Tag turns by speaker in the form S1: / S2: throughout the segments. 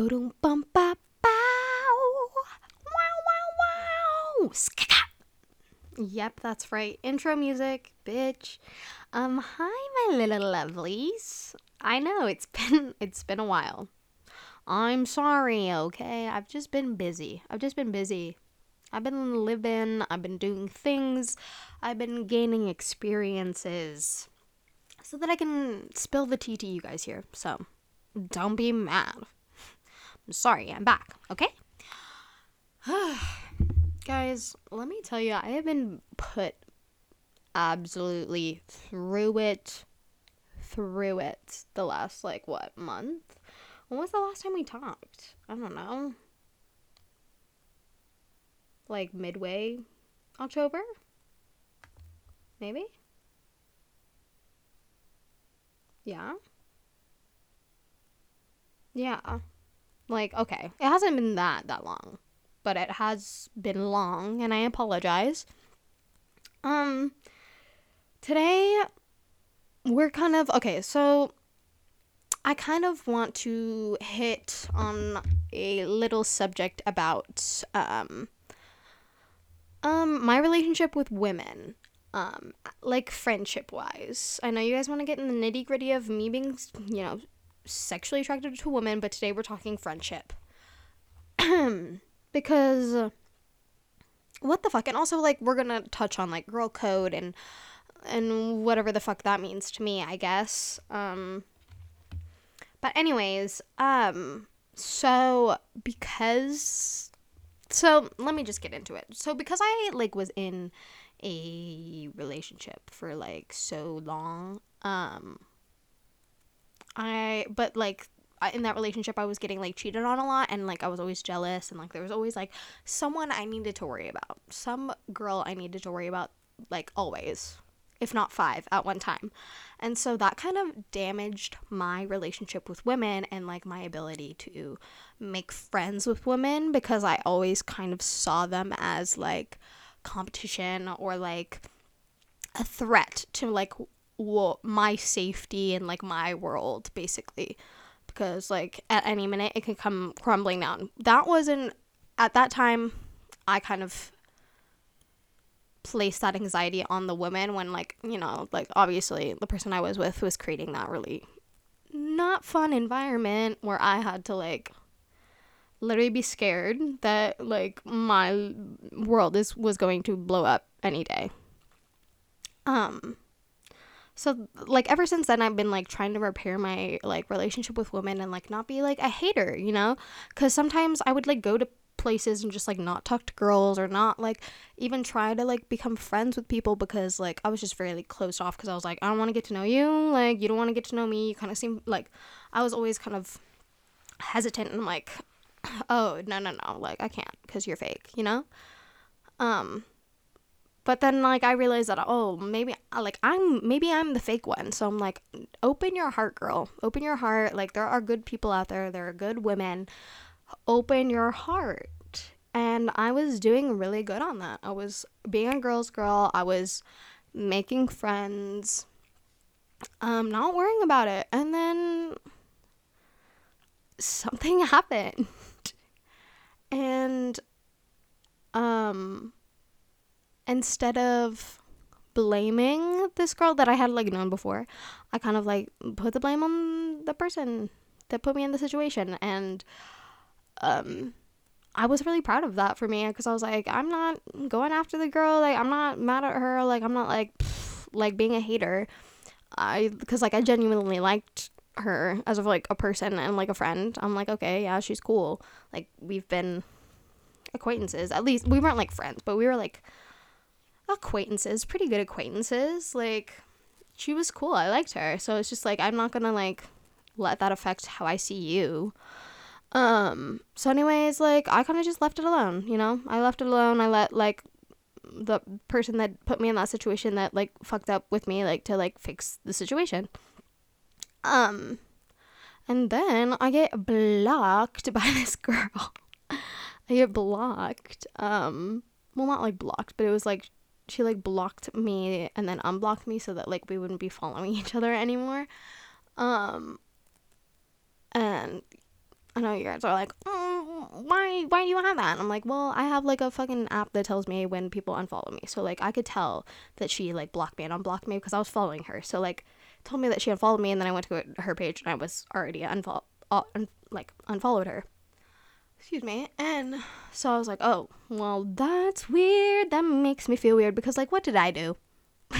S1: Oodum bum ba bow. Wow wow wow. Skaka. Yep, that's right. Intro music, bitch. Um, hi my little lovelies. I know it's been it's been a while. I'm sorry, okay? I've just been busy. I've just been busy. I've been living, I've been doing things, I've been gaining experiences so that I can spill the tea to you guys here. So, don't be mad. I'm sorry, I'm back, okay? guys, let me tell you, I have been put absolutely through it, through it the last, like, what, month? When was the last time we talked? I don't know like midway October? Maybe? Yeah. Yeah. Like okay, it hasn't been that that long, but it has been long and I apologize. Um today we're kind of okay, so I kind of want to hit on a little subject about um um, my relationship with women, um, like friendship wise. I know you guys want to get in the nitty gritty of me being, you know, sexually attracted to a woman, but today we're talking friendship. because what the fuck? And also like we're gonna touch on like girl code and and whatever the fuck that means to me, I guess. Um but anyways, um so because so let me just get into it. So because I like was in a relationship for like so long, um I but like in that relationship I was getting like cheated on a lot and like I was always jealous and like there was always like someone I needed to worry about. Some girl I needed to worry about like always if not five at one time. And so that kind of damaged my relationship with women and like my ability to make friends with women because I always kind of saw them as like competition or like a threat to like what my safety and like my world basically because like at any minute it can come crumbling down. That wasn't at that time I kind of placed that anxiety on the women when like you know like obviously the person i was with was creating that really not fun environment where i had to like literally be scared that like my world is was going to blow up any day um so like ever since then i've been like trying to repair my like relationship with women and like not be like a hater you know? Because sometimes i would like go to places and just like not talk to girls or not like even try to like become friends with people because like I was just very like closed off because I was like I don't want to get to know you. Like you don't want to get to know me. You kind of seem like I was always kind of hesitant and like oh no no no. Like I can't because you're fake you know? Um but then like I realized that oh maybe like I'm maybe I'm the fake one so I'm like open your heart girl open your heart like there are good people out there there are good women open your heart. And I was doing really good on that. I was being a girl's girl. I was making friends. Um, not worrying about it. And then something happened. and um instead of blaming this girl that I had like known before, I kind of like put the blame on the person that put me in the situation and um I was really proud of that for me because I was like, I'm not going after the girl. Like, I'm not mad at her. Like, I'm not like, like being a hater. I, because like I genuinely liked her as of like a person and like a friend. I'm like, okay, yeah, she's cool. Like, we've been acquaintances. At least we weren't like friends, but we were like acquaintances, pretty good acquaintances. Like, she was cool. I liked her. So it's just like, I'm not gonna like let that affect how I see you. Um, so anyways, like I kind of just left it alone, you know? I left it alone. I let like the person that put me in that situation that like fucked up with me like to like fix the situation. Um, and then I get blocked by this girl. I get blocked. Um, well, not like blocked, but it was like she like blocked me and then unblocked me so that like we wouldn't be following each other anymore. Um, and I know you guys are like, mm, why why do you have that? And I'm like, well, I have like a fucking app that tells me when people unfollow me. So like I could tell that she like blocked me and unblocked me because I was following her. So like told me that she unfollowed me and then I went to her page and I was already uh, un- like unfollowed her. Excuse me. And so I was like, "Oh, well, that's weird. That makes me feel weird because like what did I do?"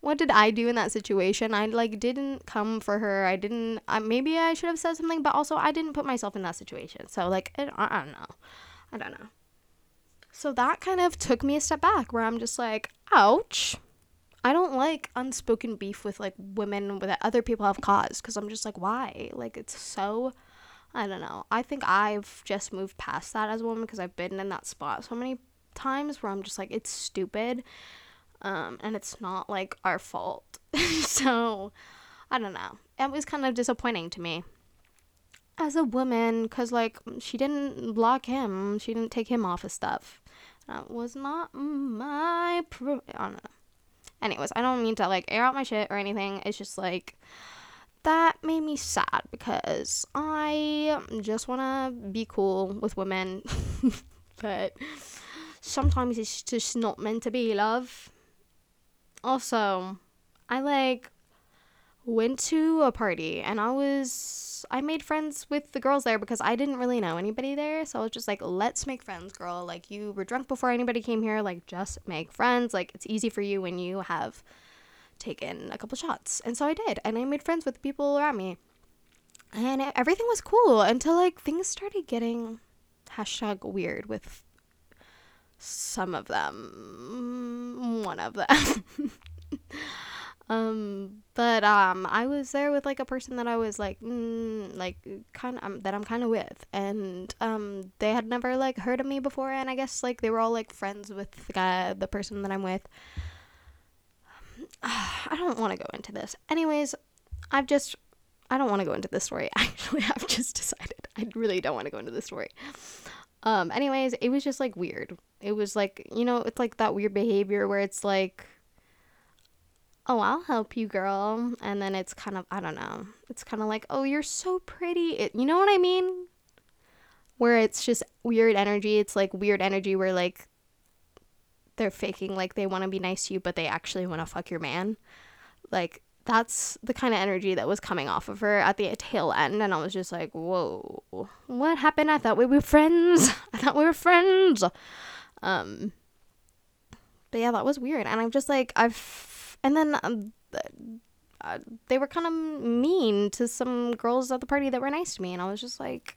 S1: what did I do in that situation? I like didn't come for her. I didn't. Uh, maybe I should have said something, but also I didn't put myself in that situation. So like I, I don't know. I don't know. So that kind of took me a step back, where I'm just like, ouch. I don't like unspoken beef with like women that other people have caused because I'm just like, why? Like it's so. I don't know. I think I've just moved past that as a woman because I've been in that spot so many times where I'm just like, it's stupid um, and it's not like our fault. so I don't know. It was kind of disappointing to me as a woman because like she didn't block him, she didn't take him off of stuff. That was not my. Pro- I don't know. Anyways, I don't mean to like air out my shit or anything. It's just like that made me sad because I just want to be cool with women, but sometimes it's just not meant to be love also, I like went to a party and I was I made friends with the girls there because I didn't really know anybody there. So I was just like, let's make friends, girl. Like you were drunk before anybody came here, like just make friends. Like it's easy for you when you have taken a couple shots. And so I did. And I made friends with people around me. And everything was cool until like things started getting hashtag weird with some of them one of them um but um i was there with like a person that i was like mm, like kind of um, that i'm kind of with and um they had never like heard of me before and i guess like they were all like friends with the guy the person that i'm with i don't want to go into this anyways i've just i don't want to go into this story actually i've just decided i really don't want to go into this story um anyways it was just like weird it was like, you know, it's like that weird behavior where it's like, oh, I'll help you, girl. And then it's kind of, I don't know. It's kind of like, oh, you're so pretty. It, you know what I mean? Where it's just weird energy. It's like weird energy where like they're faking like they want to be nice to you, but they actually want to fuck your man. Like, that's the kind of energy that was coming off of her at the tail end and i was just like whoa what happened i thought we were friends i thought we were friends um, but yeah, that was weird. And I'm just like, I've, and then um, uh, they were kind of mean to some girls at the party that were nice to me. And I was just like,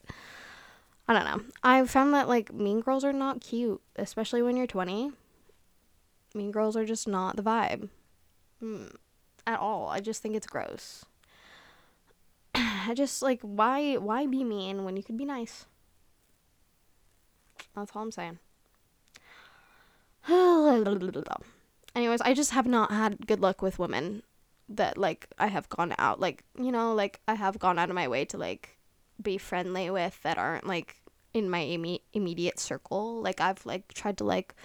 S1: I don't know. I found that like mean girls are not cute, especially when you're 20. Mean girls are just not the vibe mm, at all. I just think it's gross. I just like why why be mean when you could be nice? That's all I'm saying. Anyways, I just have not had good luck with women that like I have gone out like, you know, like I have gone out of my way to like be friendly with that aren't like in my imme- immediate circle. Like I've like tried to like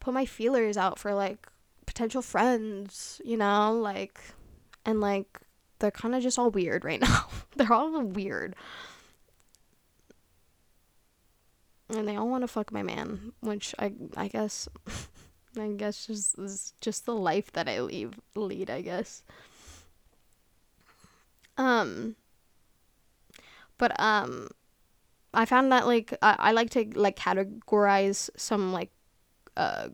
S1: put my feelers out for like potential friends, you know, like and like they're kind of just all weird right now. they're all weird. and they all want to fuck my man, which I I guess I guess just is just the life that I leave lead, I guess. Um but um I found that like I, I like to like categorize some like uh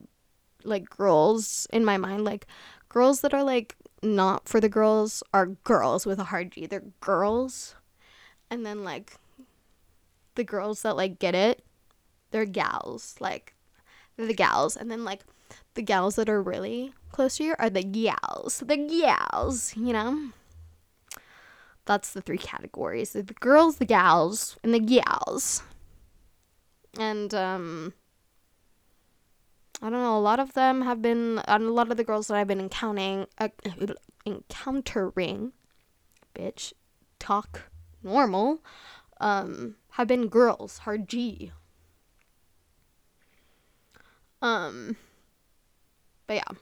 S1: like girls in my mind like girls that are like not for the girls are girls with a hard G. They're girls. And then like the girls that like get it they're gals, like they're the gals, and then like the gals that are really close to you are the gals, the gals, you know. That's the three categories: the girls, the gals, and the gals. And um, I don't know. A lot of them have been, a lot of the girls that I've been encountering, uh, encountering, bitch, talk normal, um, have been girls, hard G, um, but yeah.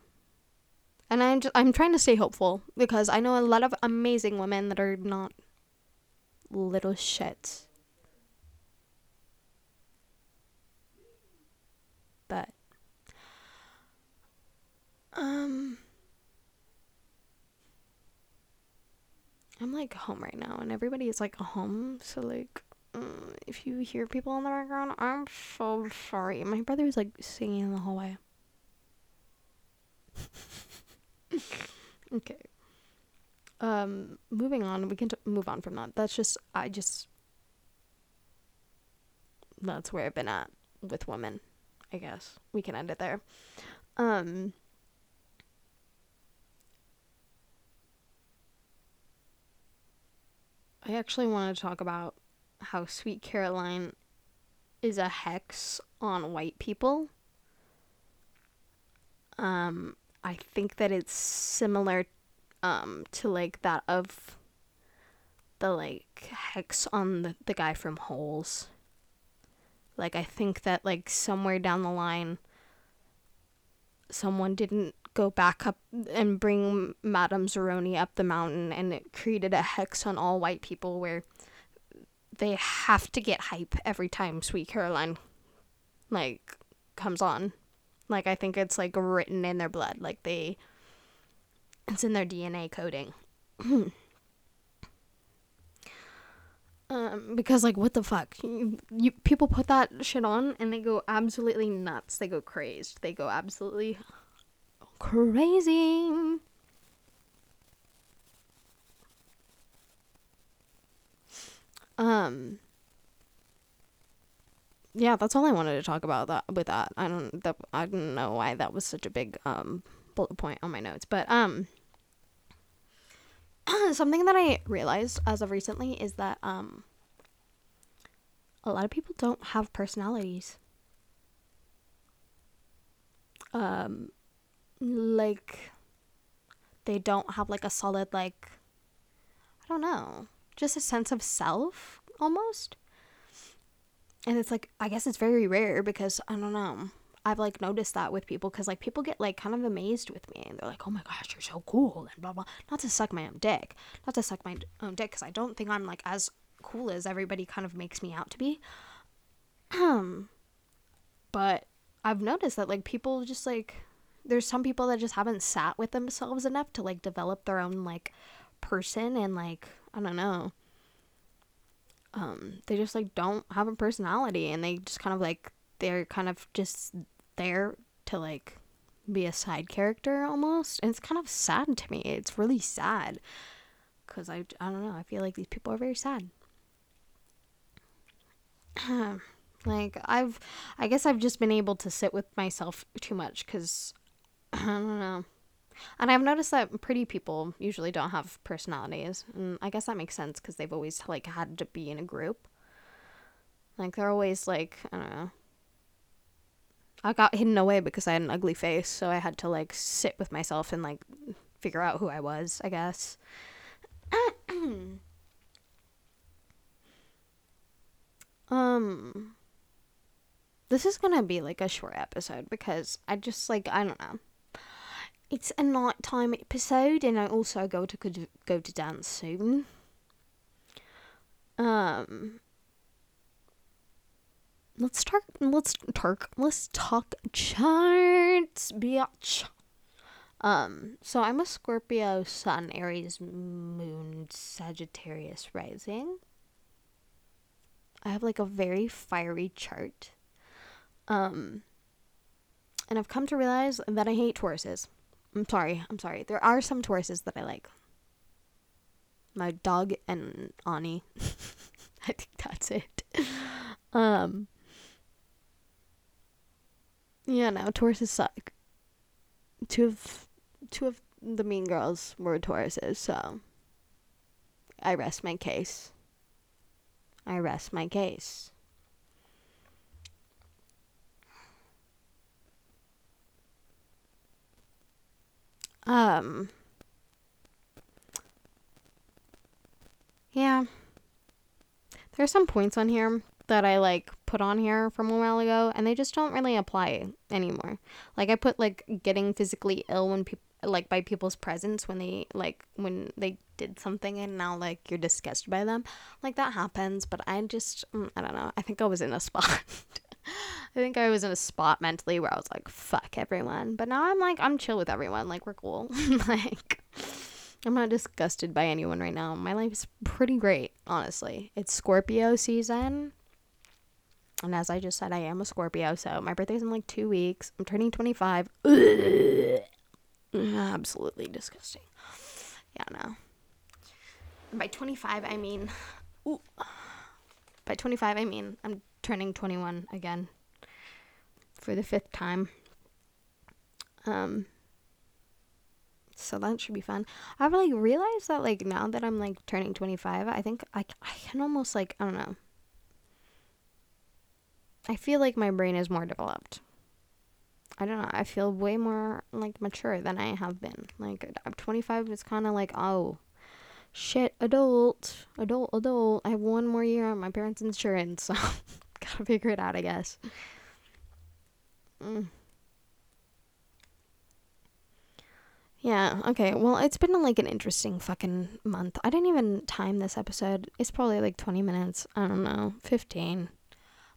S1: And I'm just, I'm trying to stay hopeful because I know a lot of amazing women that are not little shits. But um I'm like home right now and everybody is like home, so like uh, if you hear people in the background, I'm so sorry. My brother is like singing in the hallway. okay. Um, moving on, we can t- move on from that. That's just, I just, that's where I've been at with women, I guess. We can end it there. Um, I actually want to talk about how Sweet Caroline is a hex on white people. Um, I think that it's similar um to like that of the like hex on the, the guy from Holes. Like I think that like somewhere down the line someone didn't go back up and bring Madame Zeroni up the mountain and it created a hex on all white people where they have to get hype every time Sweet Caroline like comes on. Like I think it's like written in their blood. Like they it's in their DNA coding. um because like what the fuck? You, you people put that shit on and they go absolutely nuts. They go crazed. They go absolutely crazy. Um yeah, that's all I wanted to talk about that with that. I don't that I don't know why that was such a big um bullet point on my notes, but um something that I realized as of recently is that um a lot of people don't have personalities. Um like they don't have like a solid like I don't know, just a sense of self almost. And it's like I guess it's very rare because I don't know. I've like noticed that with people because like people get like kind of amazed with me and they're like, "Oh my gosh, you're so cool," and blah blah. Not to suck my own dick, not to suck my own dick because I don't think I'm like as cool as everybody kind of makes me out to be. Um, but I've noticed that like people just like there's some people that just haven't sat with themselves enough to like develop their own like person and like I don't know. Um, they just like don't have a personality and they just kind of like they're kind of just there to like be a side character almost and it's kind of sad to me. It's really sad because I, I don't know i feel like these people are very sad. Like i've i guess i've just been able to sit with myself too much because i don't know. And i've noticed that pretty people usually don't have personalities and i guess that makes sense because they've always like had to be in a group. Like they're always like i don't know I got hidden away because I had an ugly face, so I had to like sit with myself and like figure out who I was, I guess. um this is going to be like a short episode because I just like I don't know. It's a nighttime episode and I also go to go to dance soon. Um let's talk let's talk let's talk charts bitch. Um so i'm a scorpio sun aries moon sagittarius rising. I have like a very fiery chart. Um and i've come to realize that i hate tauruses. I'm sorry i'm sorry. There are some tauruses that i like. My dog and ani. I think that's it. Um yeah, no, Tauruses suck. Two of two of the mean girls were Tauruses, so I rest my case. I rest my case. Um Yeah. There are some points on here that I like put on here from a while ago and they just don't really apply anymore. Like I put like getting physically ill when people like by people's presence when they like when they did something and now like you're disgusted by them. Like that happens, but I just mm, I don't know. I think I was in a spot. I think I was in a spot mentally where I was like, fuck everyone. But now I'm like, I'm chill with everyone. Like, we're cool. like, I'm not disgusted by anyone right now. My life is pretty great, honestly. It's Scorpio season. And as I just said, I am a Scorpio. So my birthday's in like two weeks. I'm turning 25. Ugh. Absolutely disgusting. Yeah, no. And by 25, I mean, ooh. By 25, I mean I'm turning 21 again for the fifth time. Um, so that should be fun. I've like realized that like now that I'm like turning 25, I think I, I can almost like, I don't know. I feel like my brain is more developed. I don't know. I feel way more like mature than I have been. Like I'm 25 it's kind of like, oh, shit, adult, adult, adult. I have one more year on my parents' insurance, so gotta figure it out, I guess. Mm. Yeah, okay. Well, it's been like an interesting fucking month. I didn't even time this episode. It's probably like 20 minutes. I don't know. 15.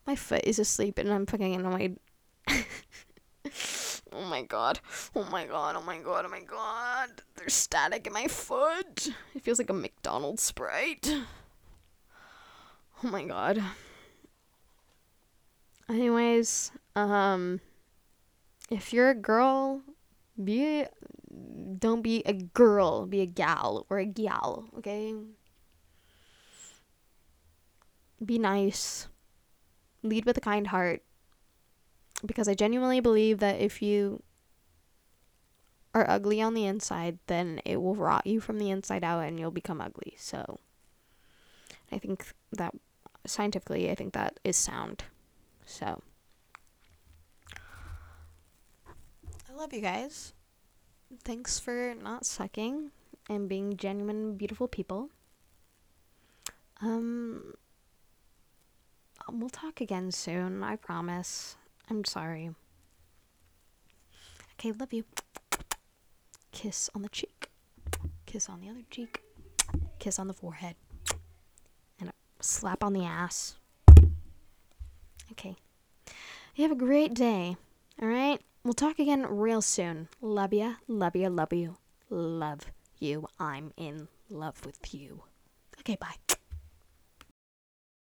S1: My foot is asleep and I'm fucking annoyed. oh my god. Oh my god. Oh my god. Oh my god. There's static in my foot. It feels like a McDonald's sprite. Oh my god. Anyways, um if you're a girl, be a, don't be a girl, be a gal or a gal, okay? Be nice. Lead with a kind heart. Because I genuinely believe that if you are ugly on the inside, then it will rot you from the inside out and you'll become ugly. So I think that scientifically, I think that is sound. So I love you guys. Thanks for not sucking and being genuine, beautiful people. Um, we'll talk again soon. I promise. I'm sorry. Okay, love you. Kiss on the cheek. Kiss on the other cheek. Kiss on the forehead. And a slap on the ass. Okay. You have a great day. All right? We'll talk again real soon. Love ya, love ya, love you. Love you. I'm in love with you. Okay, bye.